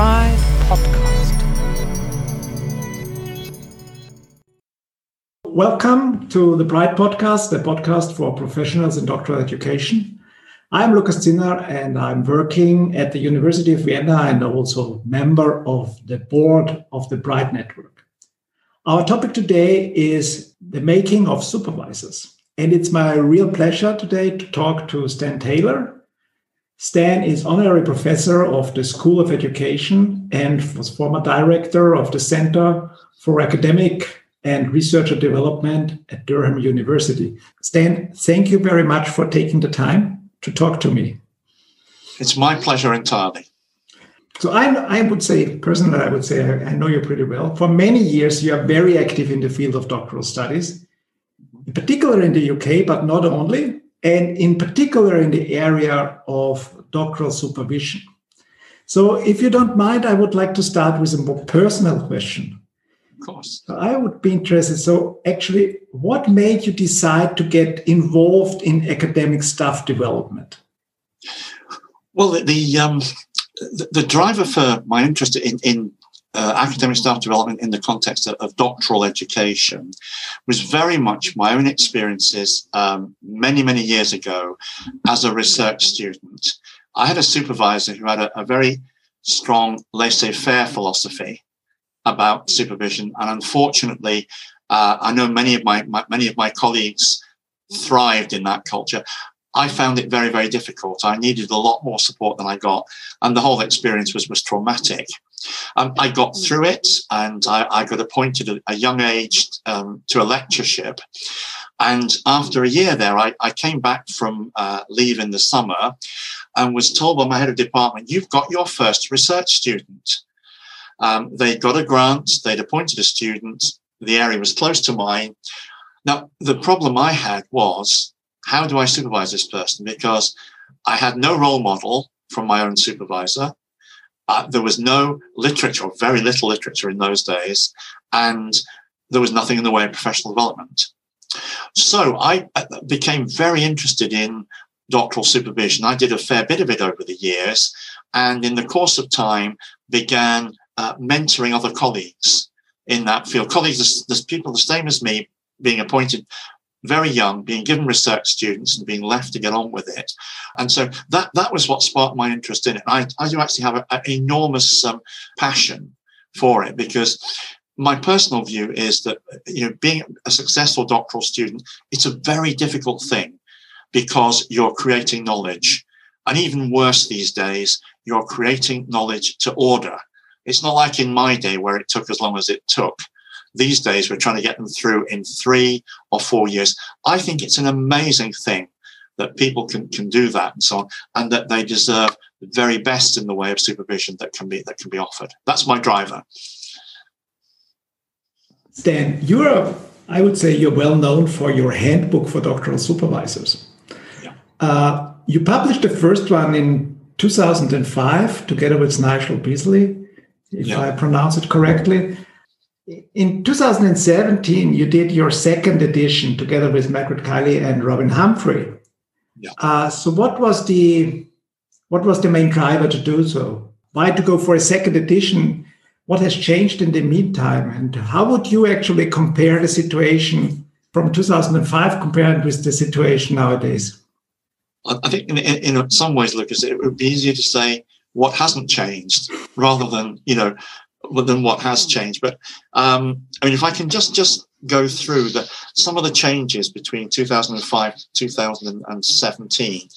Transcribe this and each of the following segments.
Pride podcast. Welcome to the Pride podcast, the podcast for professionals in doctoral education. I'm Lucas Zinner and I'm working at the University of Vienna and also member of the board of the Pride Network. Our topic today is the making of supervisors. And it's my real pleasure today to talk to Stan Taylor, Stan is honorary professor of the School of Education and was former director of the Center for Academic and Researcher Development at Durham University. Stan, thank you very much for taking the time to talk to me. It's my pleasure entirely. So I, I would say, personally, I would say I know you pretty well. For many years, you are very active in the field of doctoral studies, in particular in the UK, but not only and in particular in the area of doctoral supervision. So, if you don't mind, I would like to start with a more personal question. Of course. So I would be interested. So, actually, what made you decide to get involved in academic staff development? Well, the the, um, the, the driver for my interest in, in uh, academic staff development in the context of, of, doctoral education was very much my own experiences um, many, many years ago as a research student. I had a supervisor who had a, a very strong laissez faire philosophy about supervision. And unfortunately, uh, I know many of my, my, many of my colleagues thrived in that culture. I found it very, very difficult. I needed a lot more support than I got, and the whole experience was was traumatic. Um, I got through it and I, I got appointed at a young age um, to a lectureship. And after a year there, I, I came back from uh, leave in the summer and was told by my head of department, You've got your first research student. Um, they got a grant, they'd appointed a student, the area was close to mine. Now, the problem I had was how do I supervise this person? Because I had no role model from my own supervisor. Uh, there was no literature, or very little literature in those days, and there was nothing in the way of professional development. So I uh, became very interested in doctoral supervision. I did a fair bit of it over the years, and in the course of time, began uh, mentoring other colleagues in that field. Colleagues, there's people the same as me, being appointed very young, being given research students and being left to get on with it. And so that that was what sparked my interest in it. I, I do actually have an enormous um, passion for it because my personal view is that you know being a successful doctoral student it's a very difficult thing because you're creating knowledge and even worse these days you're creating knowledge to order it's not like in my day where it took as long as it took these days, we're trying to get them through in three or four years. I think it's an amazing thing that people can, can do that and so on, and that they deserve the very best in the way of supervision that can be that can be offered. That's my driver. Stan, you're I would say you're well known for your handbook for doctoral supervisors. Yeah. Uh, you published the first one in 2005 together with Nigel Beasley, if yeah. I pronounce it correctly in 2017, you did your second edition together with Margaret Kiley and Robin Humphrey. Yeah. Uh, so, what was the what was the main driver to do so? Why to go for a second edition? What has changed in the meantime, and how would you actually compare the situation from 2005 compared with the situation nowadays? I think in, in, in some ways, Lucas, it would be easier to say what hasn't changed rather than you know than what has changed. But um, I mean, if I can just just go through the, some of the changes between 2005 2017,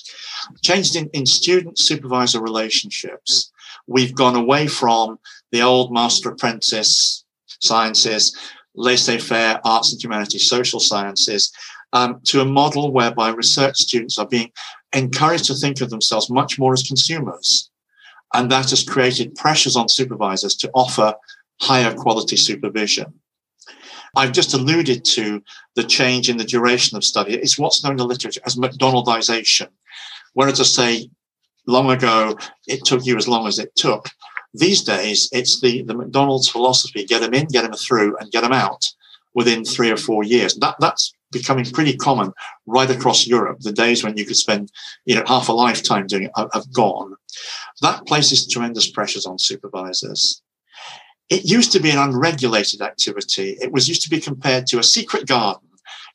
changes in, in student supervisor relationships. We've gone away from the old master apprentice sciences, laissez faire arts and humanities, social sciences, um, to a model whereby research students are being encouraged to think of themselves much more as consumers and that has created pressures on supervisors to offer higher quality supervision. I've just alluded to the change in the duration of study. It's what's known in the literature as McDonaldization. Whereas I say long ago, it took you as long as it took. These days, it's the, the McDonald's philosophy get them in, get them through, and get them out within three or four years. That, that's becoming pretty common right across Europe. The days when you could spend you know, half a lifetime doing it have gone. that places tremendous pressures on supervisors. It used to be an unregulated activity. It was used to be compared to a secret garden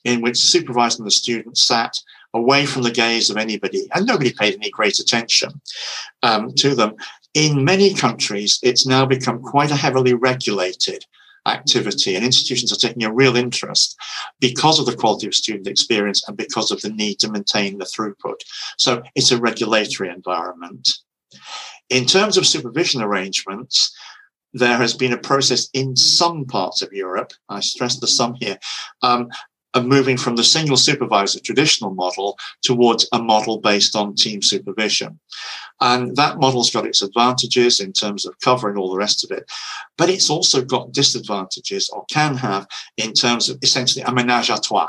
in which and the student sat away from the gaze of anybody, and nobody paid any great attention um, to them. In many countries, it's now become quite a heavily regulated activity, and institutions are taking a real interest because of the quality of student experience and because of the need to maintain the throughput. So it's a regulatory environment. In terms of supervision arrangements, there has been a process in some parts of Europe, I stress the some here, um, of moving from the single supervisor traditional model towards a model based on team supervision. And that model's got its advantages in terms of covering all the rest of it, but it's also got disadvantages or can have in terms of essentially a menage a trois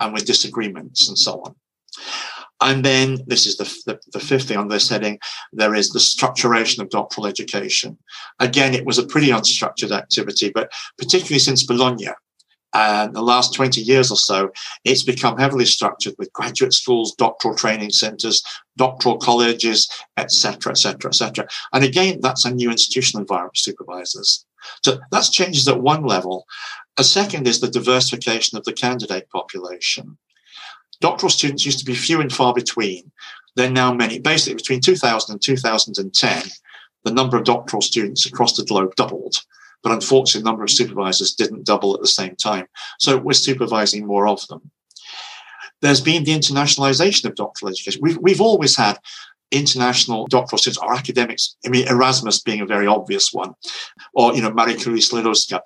and with disagreements and so on. And then this is the, the, the, fifth thing on this heading. There is the structuration of doctoral education. Again, it was a pretty unstructured activity, but particularly since Bologna, and the last 20 years or so, it's become heavily structured with graduate schools, doctoral training centers, doctoral colleges, etc., etc., etc. And again, that's a new institutional environment for supervisors. So that's changes at one level. A second is the diversification of the candidate population. Doctoral students used to be few and far between. They're now many. Basically, between 2000 and 2010, the number of doctoral students across the globe doubled. But unfortunately, the number of supervisors didn't double at the same time. So we're supervising more of them. There's been the internationalization of doctoral education. We've, we've always had international doctoral students or academics. I mean, Erasmus being a very obvious one, or you know, Marie Curie Skłodowska,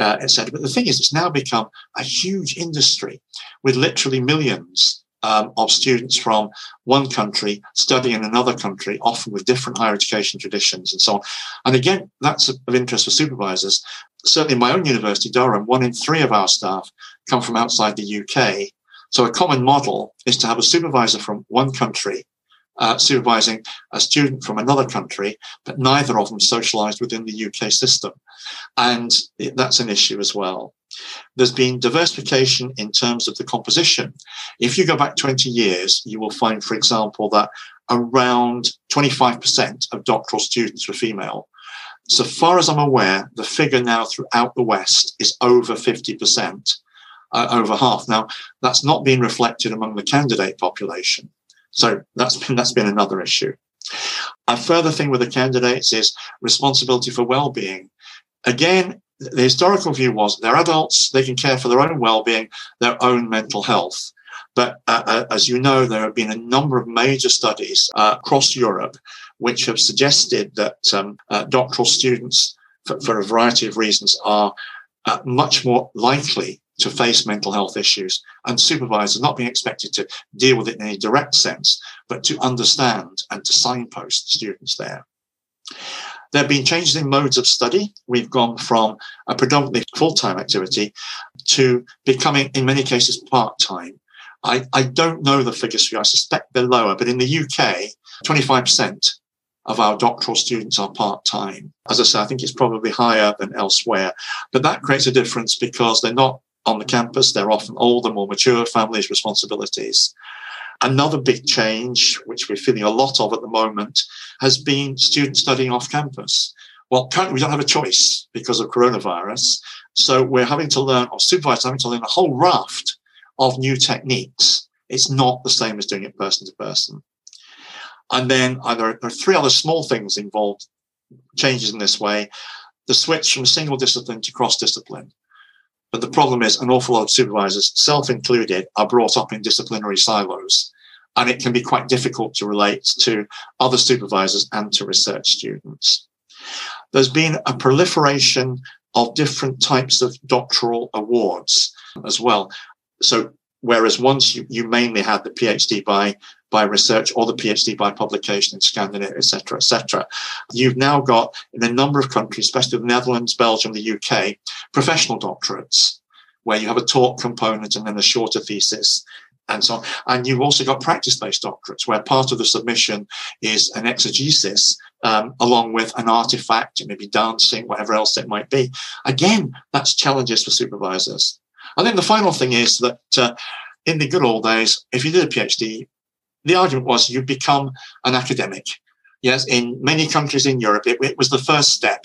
uh, etc. But the thing is, it's now become a huge industry with literally millions um, of students from one country studying in another country, often with different higher education traditions and so on. And again, that's of interest for supervisors. Certainly, in my own university, Durham, one in three of our staff come from outside the UK. So, a common model is to have a supervisor from one country uh, supervising a student from another country, but neither of them socialized within the UK system. And that's an issue as well. There's been diversification in terms of the composition. If you go back 20 years, you will find, for example, that around 25% of doctoral students were female. So far as I'm aware, the figure now throughout the West is over 50%, uh, over half. Now, that's not being reflected among the candidate population. So that's been, that's been another issue. A further thing with the candidates is responsibility for well-being. Again, the historical view was they're adults, they can care for their own well-being, their own mental health. But uh, uh, as you know, there have been a number of major studies uh, across Europe which have suggested that um, uh, doctoral students, for, for, a variety of reasons, are uh, much more likely to face mental health issues and supervisors not being expected to deal with it in any direct sense, but to understand and to signpost students there. There have been changes in modes of study. We've gone from a predominantly full time activity to becoming, in many cases, part time. I, I don't know the figures for you. I suspect they're lower, but in the UK, 25% of our doctoral students are part time. As I say, I think it's probably higher than elsewhere, but that creates a difference because they're not on the campus. They're often older, more mature families, responsibilities. Another big change, which we're feeling a lot of at the moment, has been students studying off campus. Well, currently we don't have a choice because of coronavirus. So we're having to learn, or supervisors having to learn a whole raft of new techniques. It's not the same as doing it person to person. And then uh, there are three other small things involved, changes in this way. The switch from single discipline to cross discipline. But the problem is, an awful lot of supervisors, self included, are brought up in disciplinary silos. And it can be quite difficult to relate to other supervisors and to research students. There's been a proliferation of different types of doctoral awards as well. So, whereas once you, you mainly had the PhD by by research or the PhD by publication in Scandinavia, etc., etc. You've now got in a number of countries, especially the Netherlands, Belgium, the UK, professional doctorates where you have a talk component and then a shorter thesis and so on. And you've also got practice-based doctorates where part of the submission is an exegesis um, along with an artifact, maybe dancing, whatever else it might be. Again, that's challenges for supervisors. And then the final thing is that uh, in the good old days, if you did a PhD, the argument was you become an academic. Yes, in many countries in Europe, it, it was the first step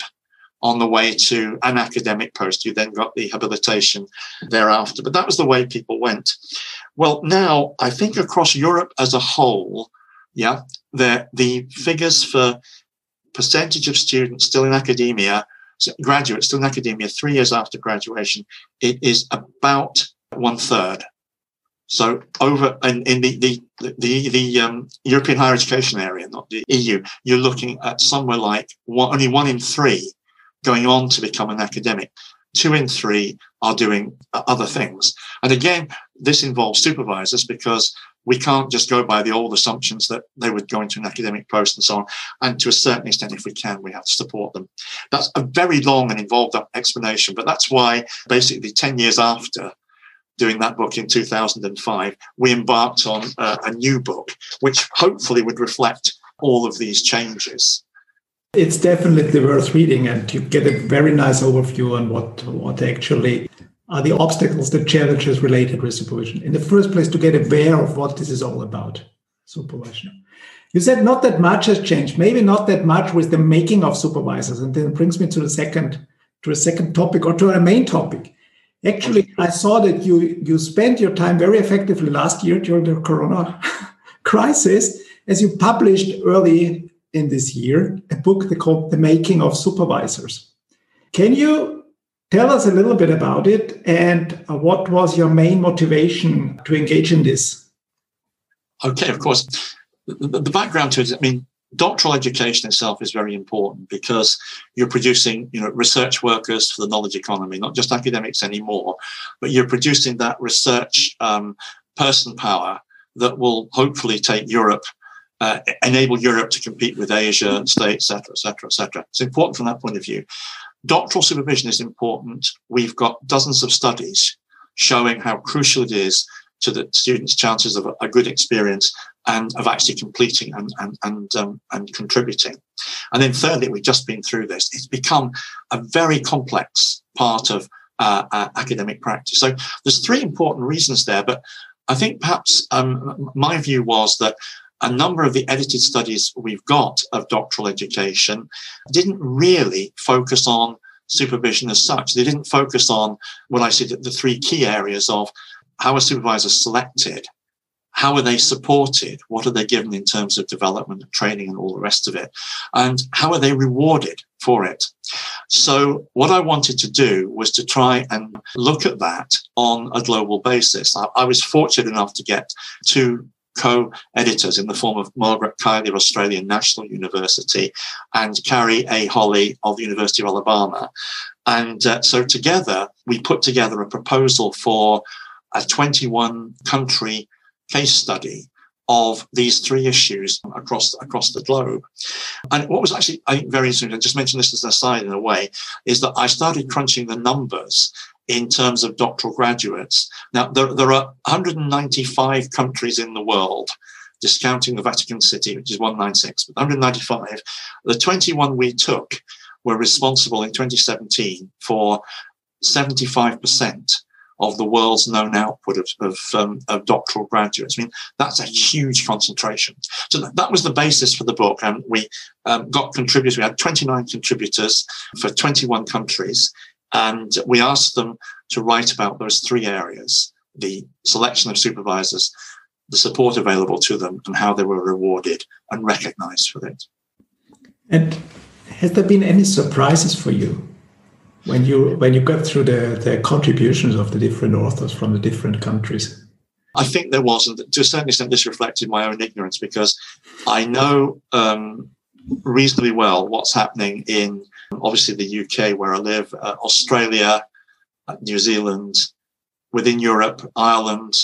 on the way to an academic post. You then got the habilitation thereafter. But that was the way people went. Well, now I think across Europe as a whole, yeah, the, the figures for percentage of students still in academia, graduates still in academia three years after graduation, it is about one third. So over in, in the the the, the um, European higher education area, not the EU, you're looking at somewhere like one, only one in three going on to become an academic. Two in three are doing other things. And again, this involves supervisors because we can't just go by the old assumptions that they would go into an academic post and so on. And to a certain extent, if we can, we have to support them. That's a very long and involved explanation, but that's why basically 10 years after doing that book in 2005, we embarked on uh, a new book, which hopefully would reflect all of these changes. It's definitely worth reading, and you get a very nice overview on what what actually are the obstacles, the challenges related with supervision. In the first place, to get aware of what this is all about, supervision. You said not that much has changed, maybe not that much with the making of supervisors, and then brings me to the second to a second topic or to a main topic. Actually, I saw that you you spent your time very effectively last year during the Corona crisis, as you published early in this year a book called "The Making of Supervisors." Can you tell us a little bit about it and what was your main motivation to engage in this? Okay, of course. The, the background to it, I mean, doctoral education itself is very important because you're producing you know research workers for the knowledge economy not just academics anymore but you're producing that research um, person power that will hopefully take europe uh, enable europe to compete with asia states etc etc etc it's important from that point of view. Doctoral supervision is important. We've got dozens of studies showing how crucial it is to the students' chances of a good experience and of actually completing and and and, um, and contributing. And then thirdly, we've just been through this. It's become a very complex part of uh, uh, academic practice. So there's three important reasons there, but I think perhaps um, my view was that a number of the edited studies we've got of doctoral education didn't really focus on supervision as such. They didn't focus on what I said the three key areas of how a supervisor selected how are they supported? What are they given in terms of development and training and all the rest of it? And how are they rewarded for it? So, what I wanted to do was to try and look at that on a global basis. I, I was fortunate enough to get two co-editors in the form of Margaret Kiley of Australian National University and Karri A. Holley of the University of Alabama. And uh, so together we put together a proposal for a 21 country case study of these three issues across across the globe. And what was actually, I think, very interesting, I just mentioned this as an aside in a way, is that I started crunching the numbers in terms of doctoral graduates. Now, there, there are 195 countries in the world, discounting the Vatican City, which is 196, but 195. The 21 we took were responsible in 2017 for 75% of the world's known output of, of, um, of, doctoral graduates. I mean, that's a huge concentration. So that, was the basis for the book. And we um, got contributors. We had 29 contributors for 21 countries. And we asked them to write about those three areas the selection of supervisors, the support available to them, and how they were rewarded and recognized for it. And has there been any surprises for you when you when you got through the, the contributions of the different authors from the different countries? I think there was, and to a certain extent, this reflected my own ignorance because I know um, reasonably well what's happening in obviously the UK where I live, uh, Australia, uh, New Zealand, within Europe, Ireland,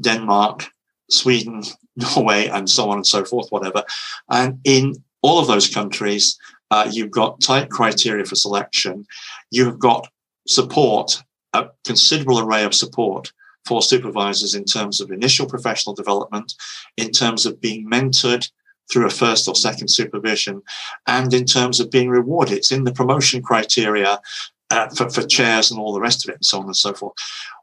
Denmark, Sweden, Norway, and so on and so forth, whatever. And in all of those countries, uh, you've got tight criteria for selection. You've got support, a considerable array of support for supervisors in terms of initial professional development, in terms of being mentored through a first or second supervision, and in terms of being rewarded. It's in the promotion criteria uh, for, for chairs and all the rest of it, and so on and so forth.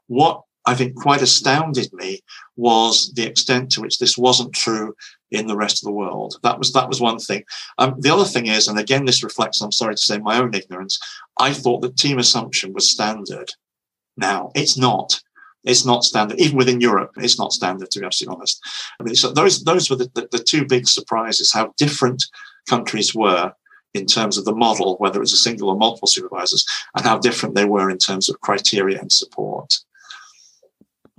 What I think quite astounded me was the extent to which this wasn't true in the rest of the world. That was that was one thing. Um, the other thing is, and again, this reflects, I'm sorry to say, my own ignorance. I thought that team assumption was standard. Now it's not. It's not standard. Even within Europe, it's not standard. To be absolutely honest, I mean, so those those were the, the, the two big surprises: how different countries were in terms of the model, whether it was a single or multiple supervisors, and how different they were in terms of criteria and support.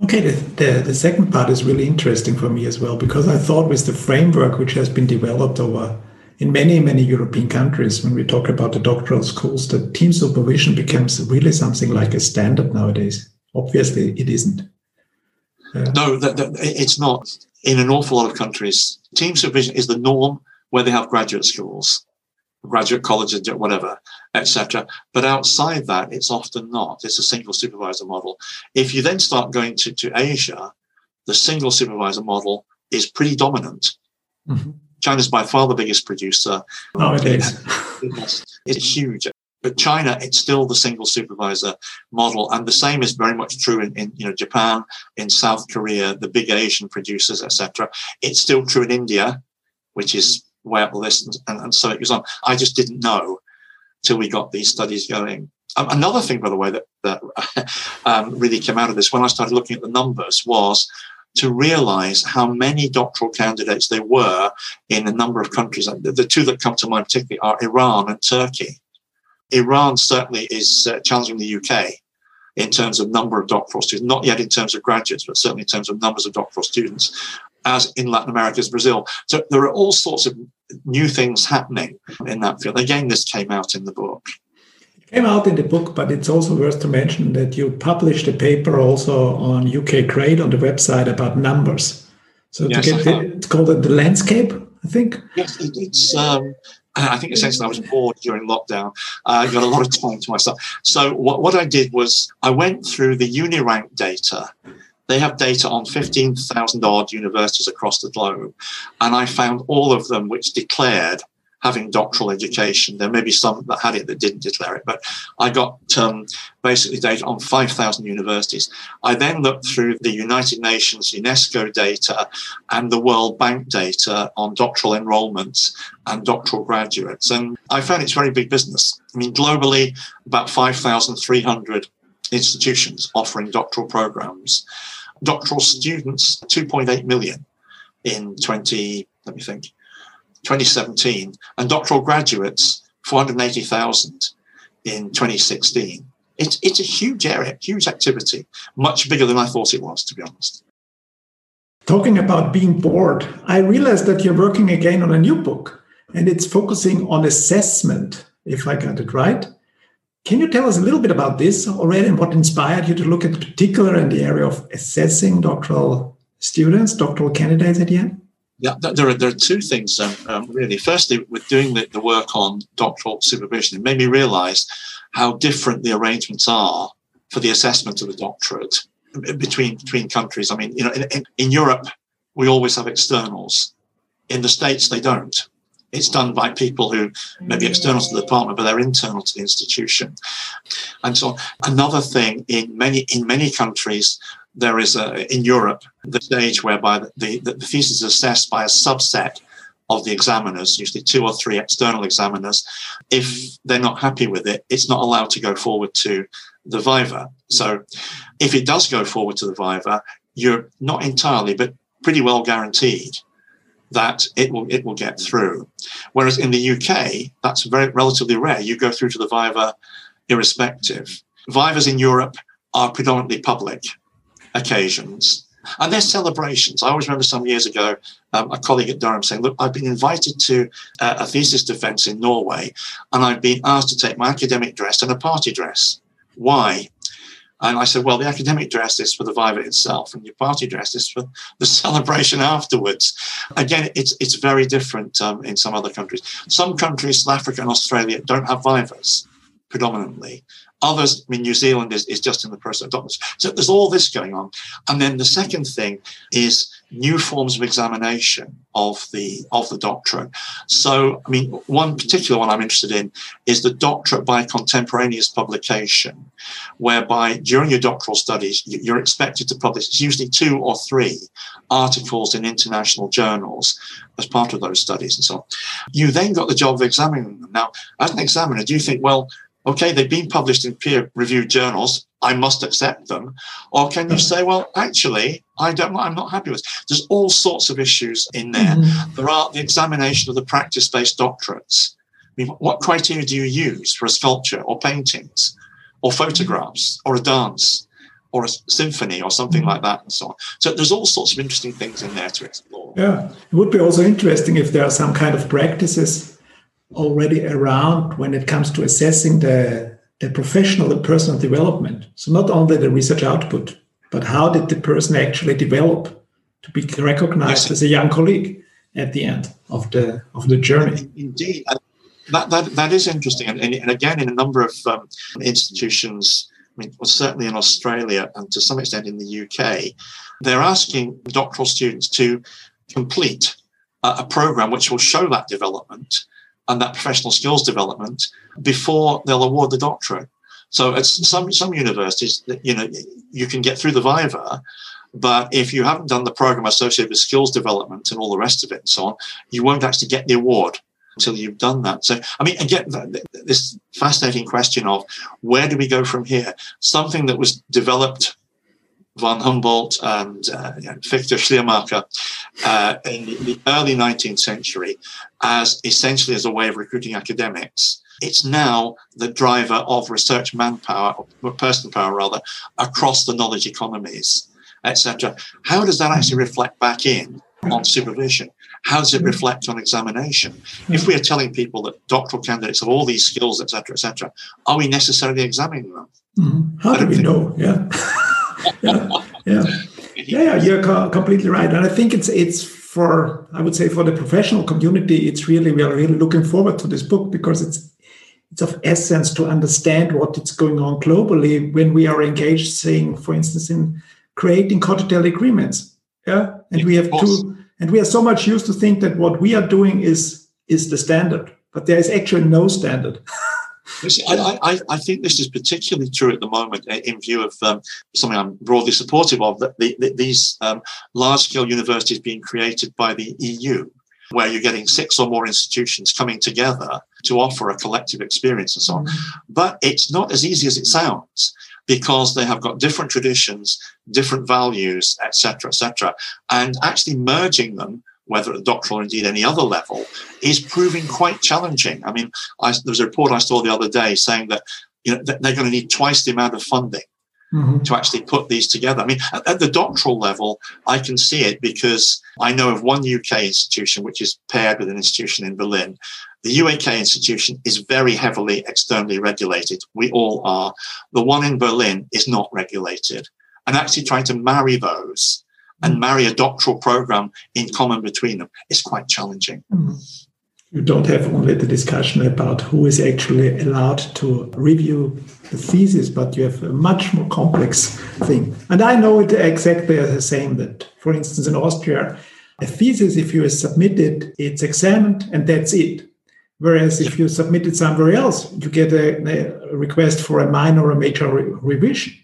Okay, the, the, the, second part is really interesting for me as well, because I thought with the framework which has been developed over in many, many European countries, when we talk about the doctoral schools, that team supervision becomes really something like a standard nowadays. Obviously, it isn't. Uh, no, the, the, it's not. In an awful lot of countries, team supervision is the norm where they have graduate schools graduate colleges, whatever, etc. But outside that, it's often not. It's a single supervisor model. If you then start going to, to Asia, the single supervisor model is pretty dominant. Mm-hmm. China's by far the biggest producer. Oh, it is. it's huge. But China, it's still the single supervisor model, and the same is very much true in, in you know Japan, in South Korea, the big Asian producers, etc. It's still true in India, which is way up the and, and, and so it goes on. I just didn't know till we got these studies going. Um, another thing, by the way, that, that um, really came out of this when I started looking at the numbers was to realize how many doctoral candidates there were in a number of countries. The, the two that come to mind particularly are Iran and Turkey. Iran certainly is uh, challenging the UK in terms of number of doctoral students, not yet in terms of graduates, but certainly in terms of numbers of doctoral students as in Latin America as Brazil. So there are all sorts of new things happening in that field. Again, this came out in the book. It came out in the book, but it's also worth to mention that you published a paper also on UK Grade on the website about numbers. So yes, the, it's called the landscape, I think. Yes, it, it's. Um, I think essentially I was bored during lockdown. I uh, got a lot of time to myself. So what, what I did was I went through the Unirank data they have data on 15,000 odd universities across the globe. And I found all of them which declared having doctoral education. There may be some that had it that didn't declare it, but I got um, basically data on 5,000 universities. I then looked through the United Nations UNESCO data and the World Bank data on doctoral enrollments and doctoral graduates. And I found it's very big business. I mean, globally, about 5,300 institutions offering doctoral programs. Doctoral students, 2.8 million in 20, let me think, 2017, and doctoral graduates, 480,000 in 2016. It's, it's a huge area, huge activity, much bigger than I thought it was, to be honest. Talking about being bored, I realized that you're working again on a new book and it's focusing on assessment, if I got it right. Can you tell us a little bit about this already and what inspired you to look at particular in the area of assessing doctoral students, doctoral candidates at the end? Yeah, there are, there are two things um, um, really. Firstly, with doing the, the work on doctoral supervision, it made me realize how different the arrangements are for the assessment of the doctorate between between countries. I mean, you know, in, in Europe, we always have externals. In the States, they don't. It's done by people who may be external to the department, but they're internal to the institution. And so another thing in many in many countries, there is a in Europe the stage whereby the, the, the thesis is assessed by a subset of the examiners, usually two or three external examiners. If they're not happy with it, it's not allowed to go forward to the viva. So if it does go forward to the viva, you're not entirely, but pretty well guaranteed that it will it will get through. Whereas in the UK, that's very relatively rare. You go through to the Viva irrespective. Vivas in Europe are predominantly public occasions. And they're celebrations. I always remember some years ago, um, a colleague at Durham saying, Look, I've been invited to uh, a thesis defense in Norway, and I've been asked to take my academic dress and a party dress. Why? And I said, well, the academic dress is for the Viva itself, and your party dress is for the celebration afterwards. Again, it's it's very different um, in some other countries. Some countries, South Africa and Australia, don't have Vivas predominantly. Others, I mean, New Zealand is, is just in the process of adopting. So there's all this going on. And then the second thing is new forms of examination of the of the doctorate. So, I mean, one particular one I'm interested in is the doctorate by contemporaneous publication, whereby during your doctoral studies you're expected to publish. It's usually two or three articles in international journals as part of those studies and so on. You then got the job of examining them. Now, as an examiner, do you think, well, okay, they've been published in peer reviewed journals. I must accept them. Or can you say, well, actually, I don't, I'm not happy with it. There's all sorts of issues in there. Mm-hmm. There are the examination of the practice based doctorates. I mean, what criteria do you use for a sculpture or paintings or photographs or a dance? Or a symphony, or something mm-hmm. like that, and so on. So there's all sorts of interesting things in there to explore. Yeah, it would be also interesting if there are some kind of practices already around when it comes to assessing the professional and personal development. So not only the research output, but how did the person actually develop to be recognized yes. as a young colleague at the end of the of the journey. Indeed, that that, that is interesting, and, and again, in a number of um, institutions. I mean, well, certainly in Australia and to some extent in the UK, they're asking doctoral students to complete a, a program which will show that development and that professional skills development before they'll award the doctorate. So at some some universities, you know, you can get through the Viva, but if you haven't done the program associated with skills development and all the rest of it and so on, you won't actually get the award until you've done that. So, I mean, again, this fascinating question of where do we go from here? Something that was developed von Humboldt and uh, Victor Schleiermacher uh, in the early 19th century as essentially as a way of recruiting academics. It's now the driver of research manpower, or person power rather, across the knowledge economies, etc. How does that actually reflect back in on supervision? How does it reflect on examination? If we are telling people that doctoral candidates have all these skills, etc., etc., are we necessarily examining them? Mm-hmm. How do we know? Yeah. yeah, yeah, yeah, you're co- completely right, and I think it's it's for I would say for the professional community, it's really we are really looking forward to this book because it's it's of essence to understand what is going on globally when we are engaged, saying, for instance, in creating cotutelle agreements. Yeah, and we have to, and we are so much used to think that what we are doing is is the standard, but there is actually no standard. I, I, I, think this is particularly true at the moment eh, in view of um, something I'm broadly supportive of that the, the, these um, large scale universities being created by the EU, where you're getting six or more institutions coming together to offer a collective experience and so on. Mm-hmm. But it's not as easy as it sounds because they have got different traditions, different values, etc., etc., and actually merging them whether at the doctoral or indeed any other level, is proving quite challenging. I mean, I, there was a report I saw the other day saying that you know they're going to need twice the amount of funding mm-hmm. to actually put these together. I mean, at, at, the doctoral level, I can see it because I know of one UK institution which is paired with an institution in Berlin. The UAK institution is very heavily externally regulated. We all are. The one in Berlin is not regulated. And actually trying to marry those and marry a doctoral program in common between them is quite challenging. Mm. You don't have only the discussion about who is actually allowed to review the thesis, but you have a much more complex thing. And I know it exactly the same that, for instance, in Austria, a thesis, if you submit it, it's examined and that's it. Whereas if you submit it somewhere else, you get a, a request for a minor or a major re revision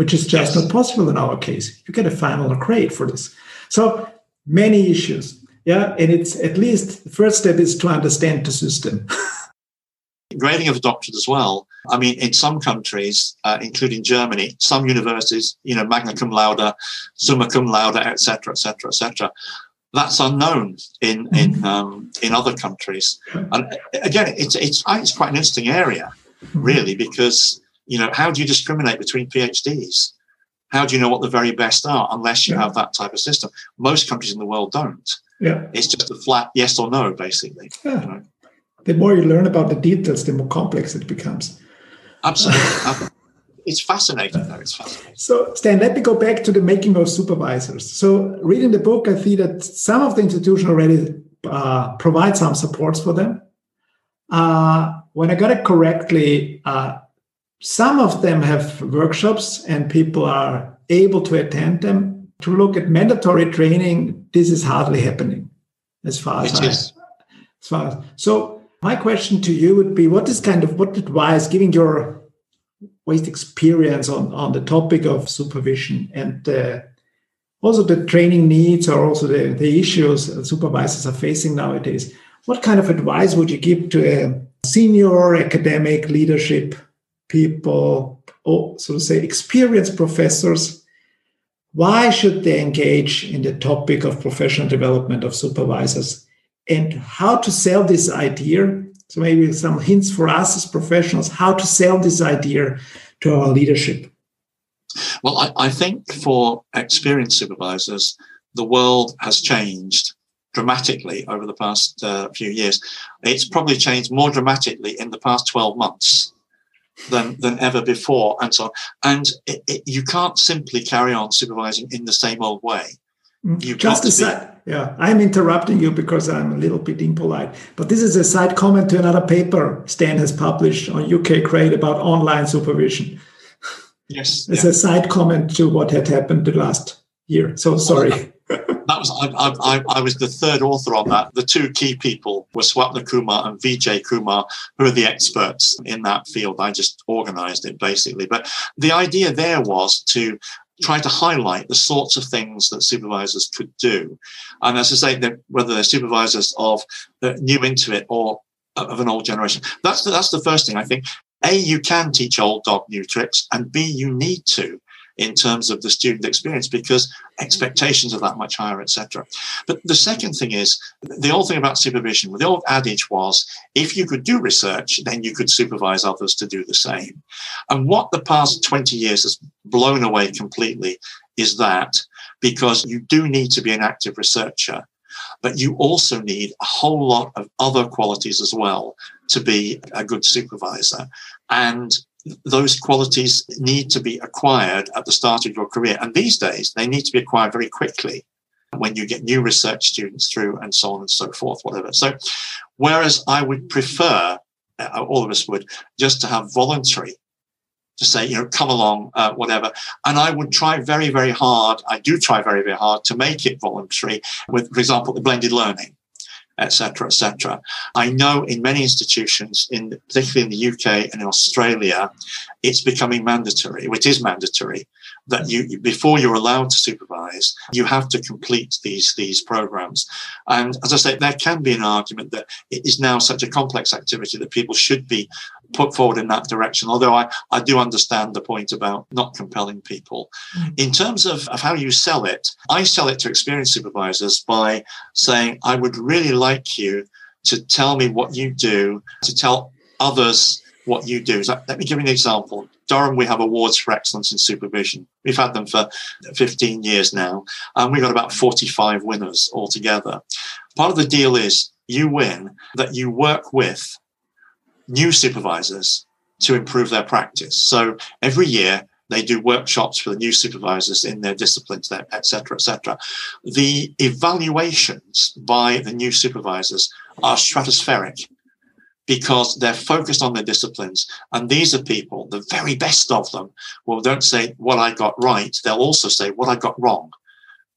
which is just yes. not possible in our case. You get a final grade for this. So many issues. Yeah. And it's at least the first step is to understand the system. Grading of a doctorate as well. I mean, in some countries, uh, including Germany, some universities, you know, magna cum laude, summa cum laude, etc., etc., etc. That's unknown in mm-hmm. in um, in other countries. And again, it's it's it's quite an interesting area, mm-hmm. really, because you know, how do you discriminate between PhDs? How do you know what the very best are unless you yeah. have that type of system? Most countries in the world don't. Yeah. It's just a flat yes or no, basically. Yeah. You know? The more you learn about the details, the more complex it becomes. Absolutely. it's fascinating though. It's fascinating. So, Stan, let me go back to the making of supervisors. So, reading the book, I see that some of the institutions already uh, provide some supports for them. Uh, when I got it correctly, uh, some of them have workshops and people are able to attend them. To look at mandatory training, this is hardly happening as far as I, as far as so my question to you would be what is kind of what advice giving your waste experience on, on the topic of supervision and uh, also the training needs or also the, the issues supervisors are facing nowadays what kind of advice would you give to a senior academic leadership people or so to say experienced professors why should they engage in the topic of professional development of supervisors? And how to sell this idea? So maybe some hints for us as professionals how to sell this idea to our leadership. Well i, I think for experienced supervisors the world has changed dramatically over the past uh, few years. It's probably changed more dramatically in the past 12 months than than ever before, and so on. And it, it, you can't simply carry on supervising in the same old way. Mm. You've Just a side, yeah, I'm interrupting you because I'm a little bit impolite. But this is a side comment to another paper Stan has published on UK Crate about online supervision. Yes, it's yeah. a side comment to what had happened the last year. So sorry that was I, I, I, was the third author on that. The two key people were Swapna Kumar and Vijay Kumar, who are the experts in that field. I just organized it basically. But the idea there was to try to highlight the sorts of things that supervisors could do. And as I say, whether they're supervisors of uh, new into it or of an old generation. That's the, that's the first thing I think. A, you can teach old dog new tricks, and B, you need to in terms of the student experience because expectations are that much higher, etc. But the second thing is the old thing about supervision. The old adage was if you could do research, then you could supervise others to do the same. And what the past 20 years has blown away completely is that because you do need to be an active researcher but you also need a whole lot of other qualities as well to be a good supervisor. And those qualities need to be acquired at the start of your career. And these days, they need to be acquired very quickly when you get new research students through and so on and so forth, whatever. So, whereas I would prefer, uh, all of us would, just to have voluntary to say, you know, come along, uh, whatever. And I would try very, very hard. I do try very, very hard to make it voluntary with, for example, the blended learning etc., etc. I know in many institutions, in particularly in the UK and in Australia, it's becoming mandatory. It is mandatory that you before you're allowed to supervise, you have to complete these these programs. And as I say, there can be an argument that it is now such a complex activity that people should be put forward in that direction. Although I, I do understand the point about not compelling people. Mm. In terms of, of how you sell it, I sell it to experienced supervisors by saying, I would really like you to tell me what you do, to tell others what you do. So let me give you an example. Durham, we have awards for excellence in supervision. We've had them for 15 years now, and we've got about 45 winners altogether. Part of the deal is you win that you work with new supervisors to improve their practice. So every year they do workshops for the new supervisors in their disciplines, et cetera, et cetera. The evaluations by the new supervisors are stratospheric because they're focused on their disciplines. And these are people, the very best of them, will don't say what I got right, they'll also say what I got wrong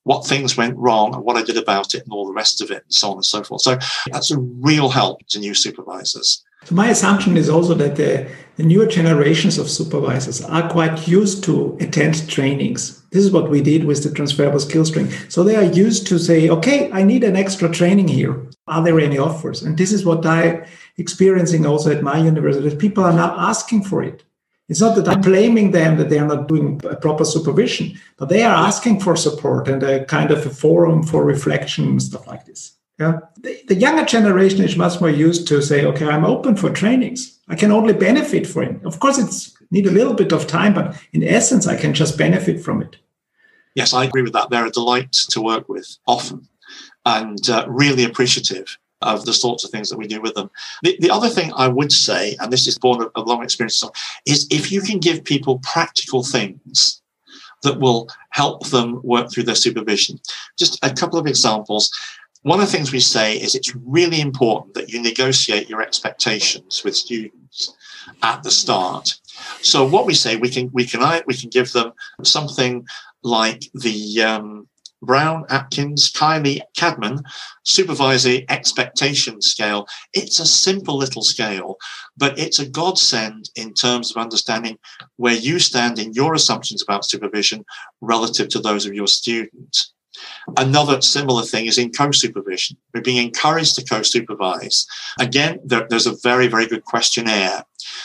what things went wrong and what I did about it and all the rest of it and so on and so forth. So that's a real help to new supervisors. So my assumption is also that the, the newer generations of supervisors are quite used to attend trainings. This is what we did with the transferable skills training. So they are used to say, okay, I need an extra training here. Are there any offers? And this is what I experiencing also at my university. People are now asking for it. It's not that I'm blaming them that they are not doing a proper supervision, but they are asking for support and a kind of a forum for reflection and stuff like this. Yeah. The, the, younger generation is much more used to say, okay, I'm open for trainings. I can only benefit from it. Of course, it's need a little bit of time, but in essence, I can just benefit from it. Yes, I agree with that. They're a delight to work with often and uh, really appreciative of the sorts of things that we do with them. The, the other thing I would say, and this is born of, of long experience, is if you can give people practical things that will help them work through their supervision. Just a couple of examples one of the things we say is it's really important that you negotiate your expectations with students at the start. So what we say we can we can we can give them something like the um, Brown, Atkins, Kiley, Cadman supervisory expectation scale. It's a simple little scale, but it's a godsend in terms of understanding where you stand in your assumptions about supervision relative to those of your students. Another similar thing is in co-supervision. We're being encouraged to co-supervise. Again, there, there's a very, very good questionnaire.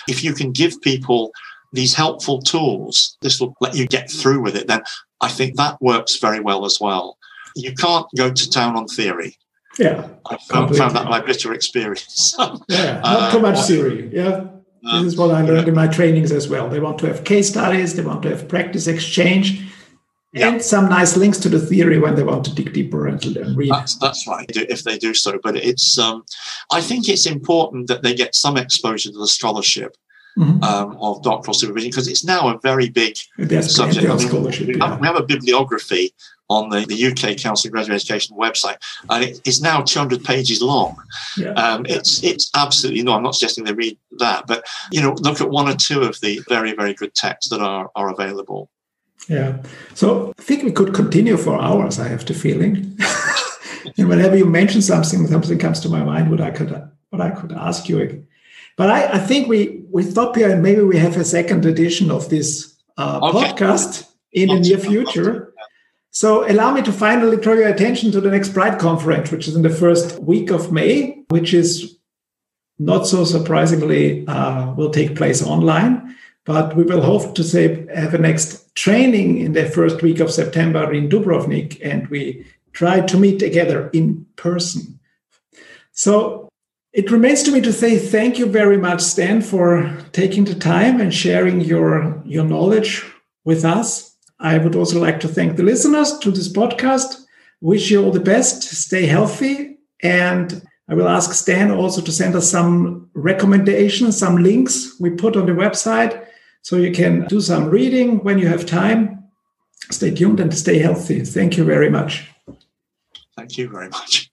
If you can give people these helpful tools, this will let you get through with it, then I think that works very well as well. You can't go to town on theory. Yeah. I found, found that my bitter experience. yeah, not too much uh, theory. Yeah. Uh, this is what I learned yeah. in my trainings as well. They want to have case studies, they want to have practice exchange, yeah. and some nice links to the theory when they want to dig deeper and, read. That's, that's right, if they do so. But it's, um, I think it's important that they get some exposure to the scholarship mm-hmm. um, of doctoral supervision because it's now a very big subject. I mean, we, yeah. have, we, have, a bibliography on the, the UK Council of Graduate Education website, and it is now 200 pages long. Yeah. Um, it's it's absolutely no. I'm not suggesting they read that, but you know, look at one or two of the very very good texts that are are available. Yeah. So I think we could continue for hours. I have the feeling. and whenever you mention something, something comes to my mind. What I could what I could ask you but I, I, think we we stop here and maybe we have a second edition of this uh, okay. podcast in the near future. So allow me to finally draw your attention to the next PRIDE conference, which is in the first week of May, which is not so surprisingly uh, will take place online. But we will hope to say have a next training in the first week of September in Dubrovnik, and we try to meet together in person. So it remains to me to say thank you very much, Stan, for taking the time and sharing your, your knowledge with us. I would also like to thank the listeners to this podcast. Wish you all the best. Stay healthy. And I will ask Stan also to send us some recommendations, some links we put on the website so you can do some reading when you have time. Stay tuned and stay healthy. Thank you very much. Thank you very much.